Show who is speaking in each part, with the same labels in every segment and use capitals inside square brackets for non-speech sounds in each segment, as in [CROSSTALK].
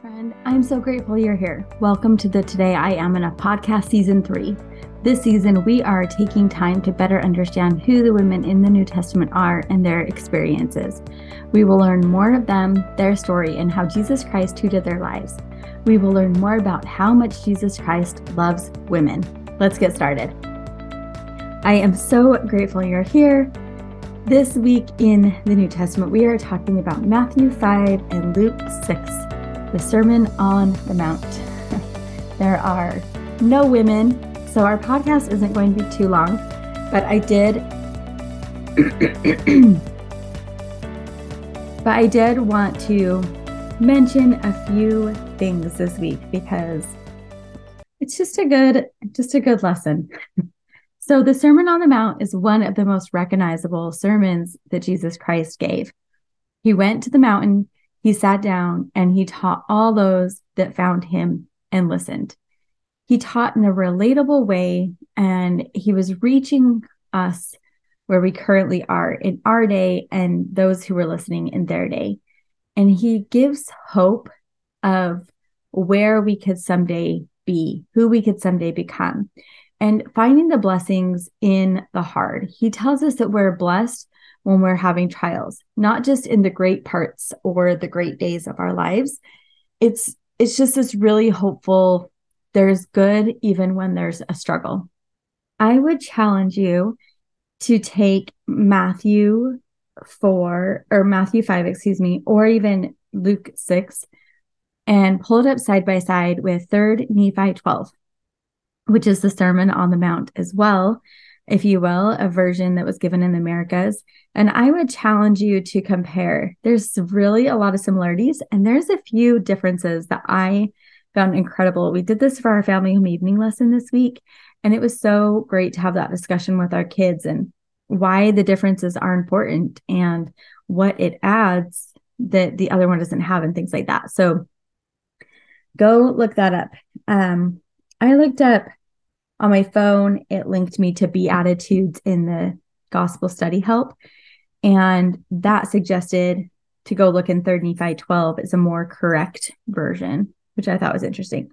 Speaker 1: friend. I'm so grateful you're here. Welcome to the Today I Am Enough podcast season three. This season, we are taking time to better understand who the women in the New Testament are and their experiences. We will learn more of them, their story, and how Jesus Christ tutored their lives. We will learn more about how much Jesus Christ loves women. Let's get started. I am so grateful you're here. This week in the New Testament, we are talking about Matthew 5 and Luke 6 the Sermon on the Mount. [LAUGHS] there are no women, so our podcast isn't going to be too long, but I did. [CLEARS THROAT] but I did want to mention a few things this week because it's just a good just a good lesson. [LAUGHS] so the Sermon on the Mount is one of the most recognizable sermons that Jesus Christ gave. He went to the mountain he sat down and he taught all those that found him and listened. He taught in a relatable way and he was reaching us where we currently are in our day and those who were listening in their day. And he gives hope of where we could someday be, who we could someday become, and finding the blessings in the hard. He tells us that we're blessed when we're having trials, not just in the great parts or the great days of our lives. It's it's just this really hopeful there's good even when there's a struggle. I would challenge you to take Matthew 4 or Matthew 5, excuse me, or even Luke 6 and pull it up side by side with 3rd Nephi 12, which is the Sermon on the Mount as well if you will, a version that was given in the Americas. And I would challenge you to compare. There's really a lot of similarities, and there's a few differences that I found incredible. We did this for our family home evening lesson this week, and it was so great to have that discussion with our kids and why the differences are important and what it adds that the other one doesn't have and things like that. So go look that up. Um, I looked up on my phone, it linked me to Beatitudes in the Gospel Study Help. And that suggested to go look in 3rd Nephi 12 is a more correct version, which I thought was interesting.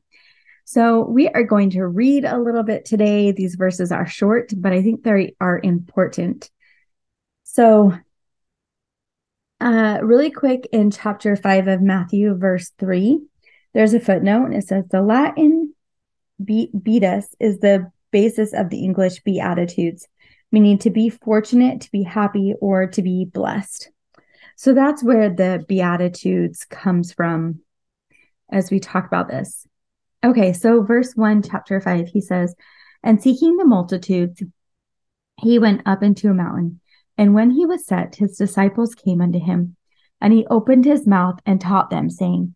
Speaker 1: So we are going to read a little bit today. These verses are short, but I think they are important. So, uh, really quick in chapter 5 of Matthew, verse 3, there's a footnote and it says the Latin be- beatus is the basis of the English beatitudes, meaning to be fortunate, to be happy, or to be blessed. So that's where the beatitudes comes from as we talk about this. Okay, so verse 1, chapter 5, he says, And seeking the multitudes, he went up into a mountain. And when he was set, his disciples came unto him. And he opened his mouth and taught them, saying,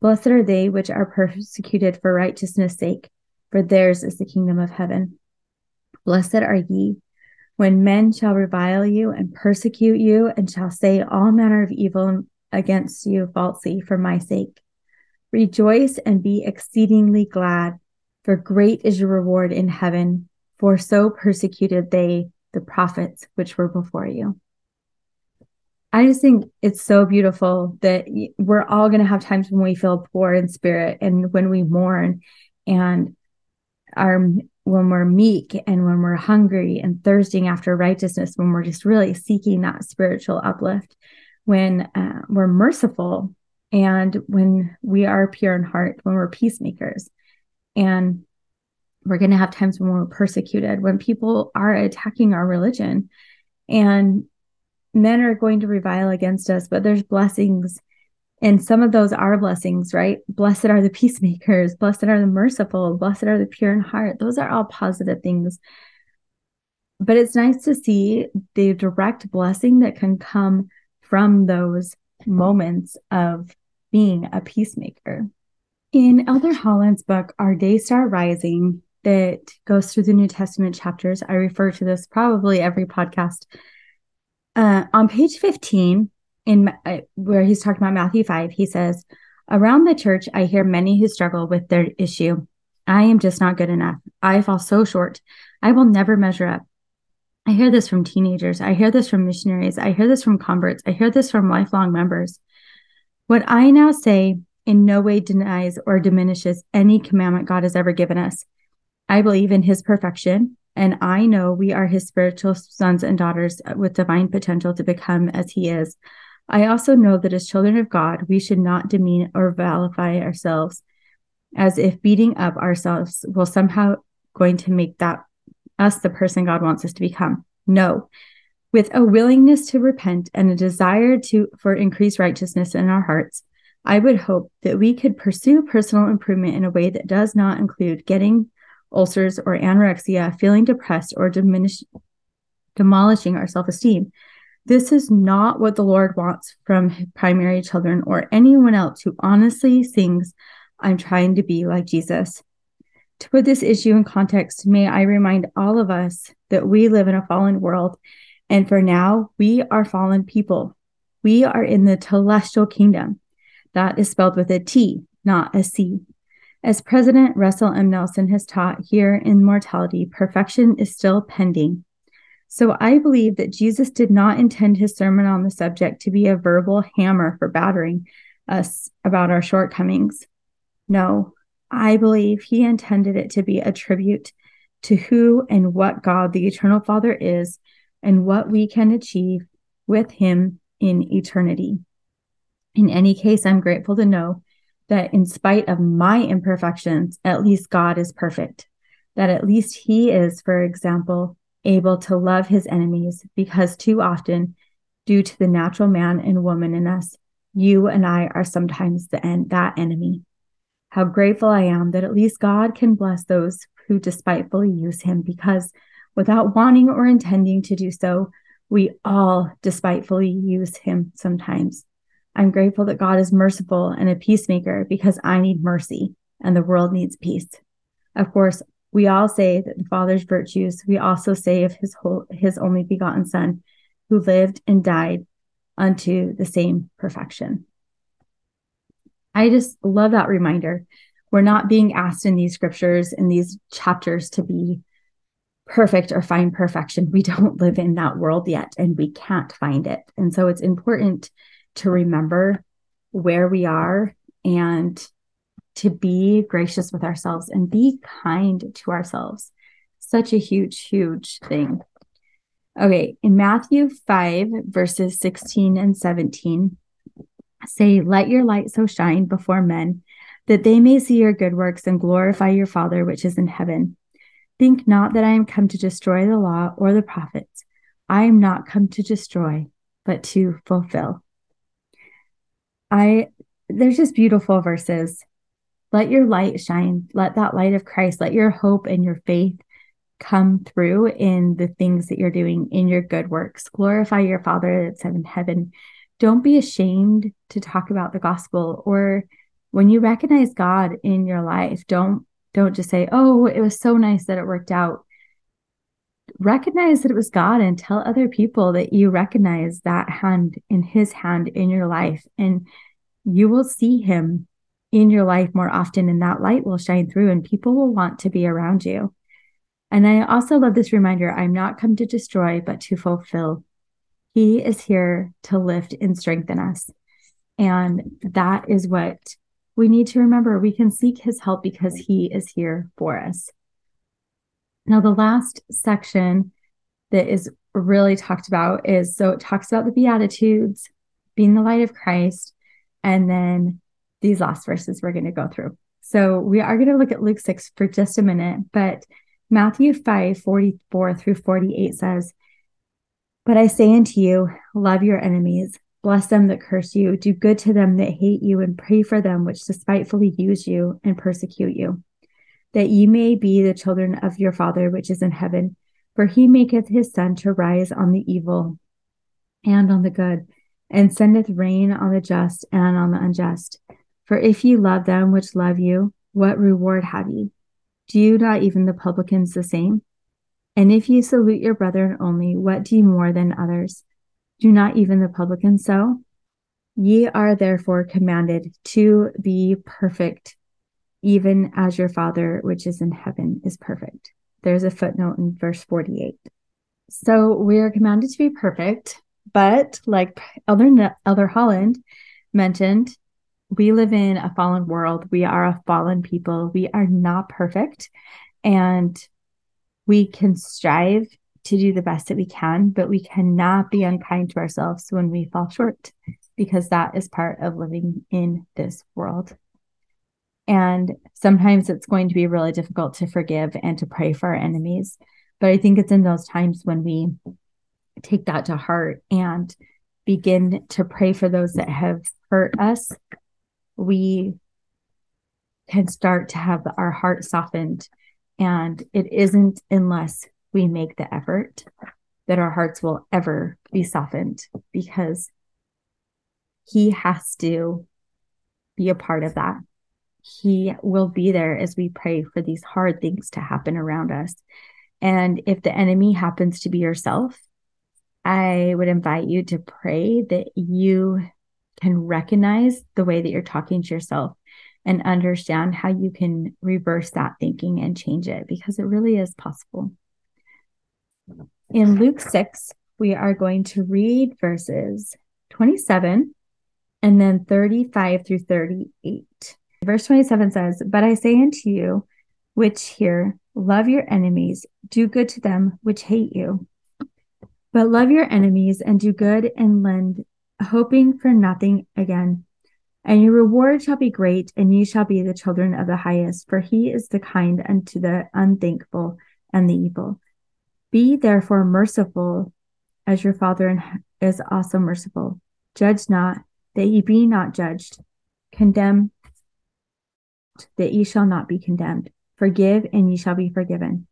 Speaker 1: Blessed are they which are persecuted for righteousness' sake, for theirs is the kingdom of heaven. Blessed are ye when men shall revile you and persecute you, and shall say all manner of evil against you falsely for my sake. Rejoice and be exceedingly glad, for great is your reward in heaven, for so persecuted they the prophets which were before you. I just think it's so beautiful that we're all going to have times when we feel poor in spirit and when we mourn and are when we're meek and when we're hungry and thirsting after righteousness, when we're just really seeking that spiritual uplift, when uh, we're merciful and when we are pure in heart, when we're peacemakers. And we're going to have times when we're persecuted, when people are attacking our religion. And men are going to revile against us, but there's blessings. And some of those are blessings, right? Blessed are the [LAUGHS] peacemakers, blessed are the merciful, blessed are the pure in heart. Those are all positive things. But it's nice to see the direct blessing that can come from those moments of being a peacemaker. In Elder Holland's book, Our Day Star Rising, that goes through the New Testament chapters, I refer to this probably every podcast. Uh, on page 15, in uh, where he's talking about Matthew 5, he says, Around the church, I hear many who struggle with their issue. I am just not good enough. I fall so short. I will never measure up. I hear this from teenagers. I hear this from missionaries. I hear this from converts. I hear this from lifelong members. What I now say in no way denies or diminishes any commandment God has ever given us. I believe in his perfection, and I know we are his spiritual sons and daughters with divine potential to become as he is. I also know that as children of God, we should not demean or vilify ourselves as if beating up ourselves will somehow going to make that us the person God wants us to become. No. With a willingness to repent and a desire to for increased righteousness in our hearts, I would hope that we could pursue personal improvement in a way that does not include getting ulcers or anorexia, feeling depressed, or diminish, demolishing our self esteem. This is not what the Lord wants from primary children or anyone else who honestly sings, I'm trying to be like Jesus. To put this issue in context, may I remind all of us that we live in a fallen world, and for now, we are fallen people. We are in the telestial kingdom. That is spelled with a T, not a C. As President Russell M. Nelson has taught here in Mortality, perfection is still pending. So I believe that Jesus did not intend his sermon on the subject to be a verbal hammer for battering us about our shortcomings. No, I believe he intended it to be a tribute to who and what God the Eternal Father is and what we can achieve with him in eternity. In any case, I'm grateful to know that in spite of my imperfections, at least God is perfect. That at least He is, for example, able to love His enemies, because too often, due to the natural man and woman in us, you and I are sometimes the en- that enemy. How grateful I am that at least God can bless those who despitefully use Him, because without wanting or intending to do so, we all despitefully use Him sometimes. I'm grateful that God is merciful and a peacemaker because I need mercy and the world needs peace. Of course, we all say that the Father's virtues, we also say of his whole, his only begotten Son, who lived and died unto the same perfection. I just love that reminder. We're not being asked in these scriptures, in these chapters, to be perfect or find perfection. We don't [LAUGHS] live in that world yet, and we can't find it. And so it's important to remember where we are and to be gracious with ourselves and be kind to ourselves. Such a huge, huge thing. Okay, in Matthew 5, verses 16 and 17, say, Let your light so shine before men that they may see your good works and glorify your Father which is in heaven. Think not that I am come to destroy the law or the prophets. I am not come to destroy, but to fulfill. I there's just beautiful verses. Let your light shine. Let that light of Christ, let your hope and your faith come through in the things that you're doing in your good works. Glorify your Father that's in heaven. Don't be ashamed to talk about the gospel or when you recognize God in your life, don't don't just say, "Oh, it was so nice that it worked out." Recognize that it was God and tell other people that you recognize that hand in his hand in your life and you will see him in your life more often and that light will shine through and people will want to be around you. And I also love this reminder I'm not come to destroy, but to fulfill. He is here to lift and strengthen us. And that is what we need to remember. We can seek his help because he is here for us. Now, the last section that is really talked about is so it talks about the Beatitudes, being the light of Christ, and then these last verses we're going to go through. So we are going to look at Luke 6 for just a minute, but Matthew 5 44 through 48 says, But I say unto you, love your enemies, bless them that curse you, do good to them that hate you, and pray for them which despitefully use you and persecute you that ye may be the children of your Father which is in heaven. For he maketh his sun to rise on the evil and on the good, and sendeth rain on the just and on the unjust. For if ye love them which love you, what reward have ye? Do you not even the publicans the same? And if ye salute your brethren only, what do ye more than others? Do not even the publicans so? Ye are therefore commanded to be perfect, even as your Father which is in heaven is perfect. There's a footnote in verse 48. So we are commanded to be perfect, but like Elder, Elder Holland mentioned, we live in a fallen world. We are a fallen people. We are not perfect. And we can strive to do the best that we can, but we cannot be unkind to ourselves when we fall short, because that is part of living in this world. And sometimes it's going to be really difficult to forgive and to pray for our enemies. But I think it's in those times when we take that to heart and begin to pray for those that have hurt us, we can start to have our heart softened. And it isn't unless we make the effort that our hearts will ever be softened because he has to be a part of that. He will be there as we pray for these hard things to happen around us. And if the enemy happens to be yourself, I would invite you to pray that you can recognize the way that you're talking to yourself and understand how you can reverse that thinking and change it because it really is possible. In Luke 6, we are going to read verses 27 and then 35 through 38. Verse 27 says, But I say unto you, which hear, love your enemies, do good to them which hate you. But love your enemies and do good and lend, hoping for nothing again. And your reward shall be great, and ye shall be the children of the highest, for he is the kind unto the unthankful and the evil. Be therefore merciful, as your Father is also merciful. Judge not, that ye be not judged. Condemn, that ye shall not be condemned. Forgive, and ye shall be forgiven.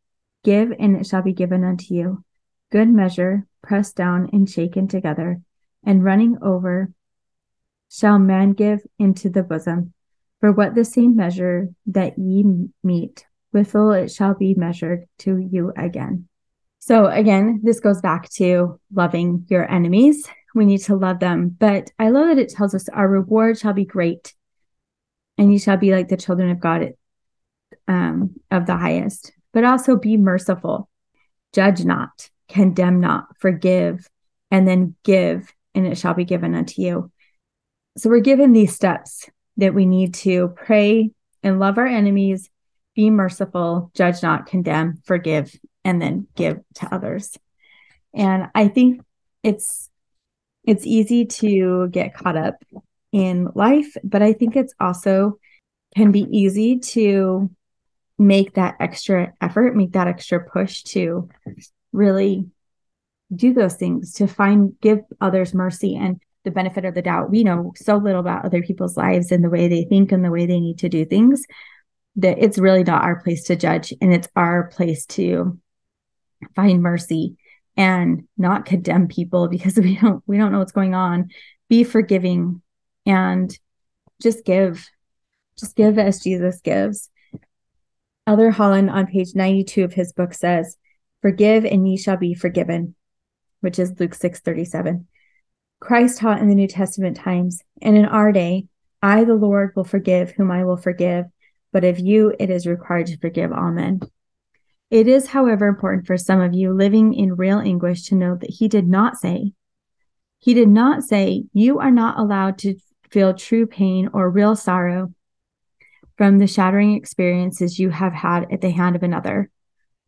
Speaker 1: Give, and it shall be given unto you. Good measure, pressed down and shaken together, and running over, shall man give into the bosom. For what the same measure that ye meet, withal it shall be measured to you again. So again, this goes back to loving your enemies. We need to love them. But I love that it tells us our reward shall be great and you shall be like the children of God um, of the highest. But also be merciful, judge not, condemn not, forgive, and then give, and it shall be given unto you. So we're given these steps that we need to pray and love our enemies, be merciful, judge not, condemn, forgive, and then give to others. And I think it's it's easy to get caught up in life, but I think it's also can be easy to make that extra effort, make that extra push to really do those things, to find, give others mercy and the benefit of the doubt. We know so little about other people's lives and the way they think and the way they need to do things that it's really not our place to judge and it's our place to find mercy and not condemn people [LAUGHS] because we don't we don't know what's going on be forgiving and just give just give as jesus gives. Elder holland on page 92 of his book says forgive and ye shall be forgiven which is luke 6 37 christ taught in the new testament times and in our day i the lord will forgive whom i will forgive but of you it is required to forgive all men. It is, however, important for some of you living in real anguish to know that he did not say, he did not say, you are not allowed to feel true pain or real sorrow from the shattering experiences you have had at the hand of another.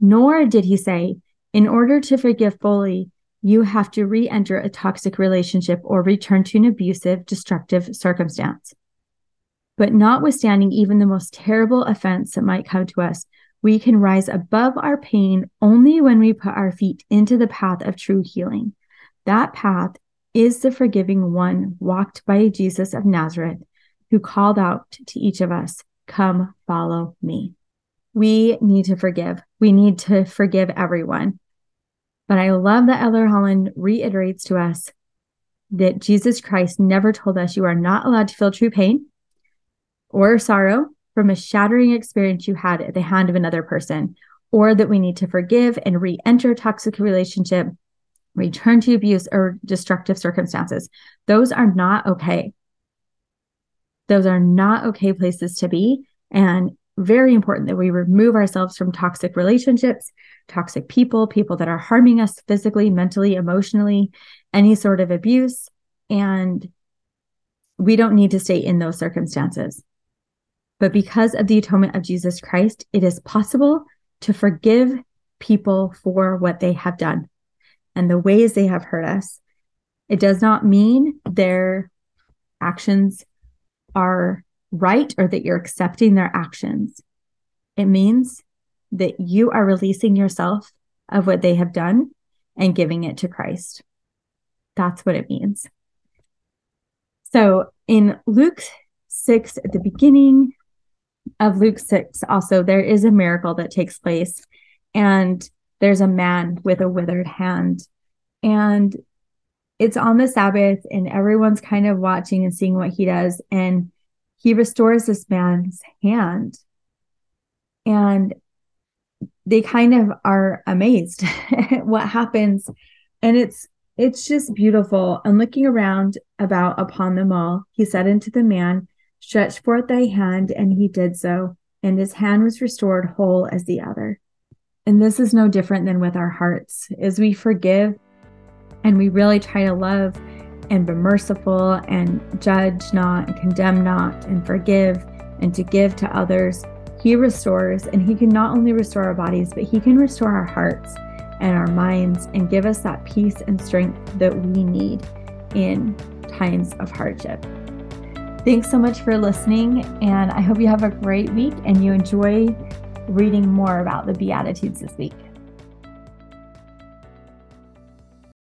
Speaker 1: Nor did he say, in order to forgive fully, you have to re enter a toxic relationship or return to an abusive, destructive circumstance. But notwithstanding even the most terrible offense that might come to us, we can rise above our pain only when we put our feet into the path of true healing. That path is the forgiving one walked by Jesus of Nazareth, who called out to each of us, Come, follow me. We need to forgive. We need to forgive everyone. But I love that Elder Holland reiterates to us that Jesus Christ never told us you are not allowed to feel true pain. or sorrow from a shattering experience you had at the hand of another person, or that we need to forgive and re enter toxic relationship, return to abuse or destructive circumstances. Those are not okay. Those are not okay places to be. And very important that we remove ourselves from toxic relationships, toxic people, people that are harming us physically, mentally, emotionally, any sort of abuse. And we don't need to stay in those circumstances. But because of the atonement of Jesus Christ, it is possible to forgive people for what they have done and the ways they have hurt us. It does not mean their actions are right or that you're accepting their actions. It means that you are releasing yourself of what they have done and giving it to Christ. That's what it means. So in Luke 6, at the beginning of Luke 6, also, there is a miracle that takes place, and there's a man with a withered hand. And it's on the Sabbath, and everyone's kind of watching and seeing what he does. And he restores this man's hand. And they kind of are amazed at [LAUGHS] what happens. And it's it's just beautiful. And looking around about upon them all, he said unto the man, Stretch forth thy hand, and he did so, and his hand was restored whole as the other. And this is no different than with our hearts. As we forgive and we really try to love and be merciful and judge not and condemn not and forgive and to give to others, he restores. And he can not only restore our bodies, but he can restore our hearts and our minds and give us that peace and strength that we need in times of hardship. Thanks so much for listening, and I hope you have a great week and you enjoy reading more about the Beatitudes this week.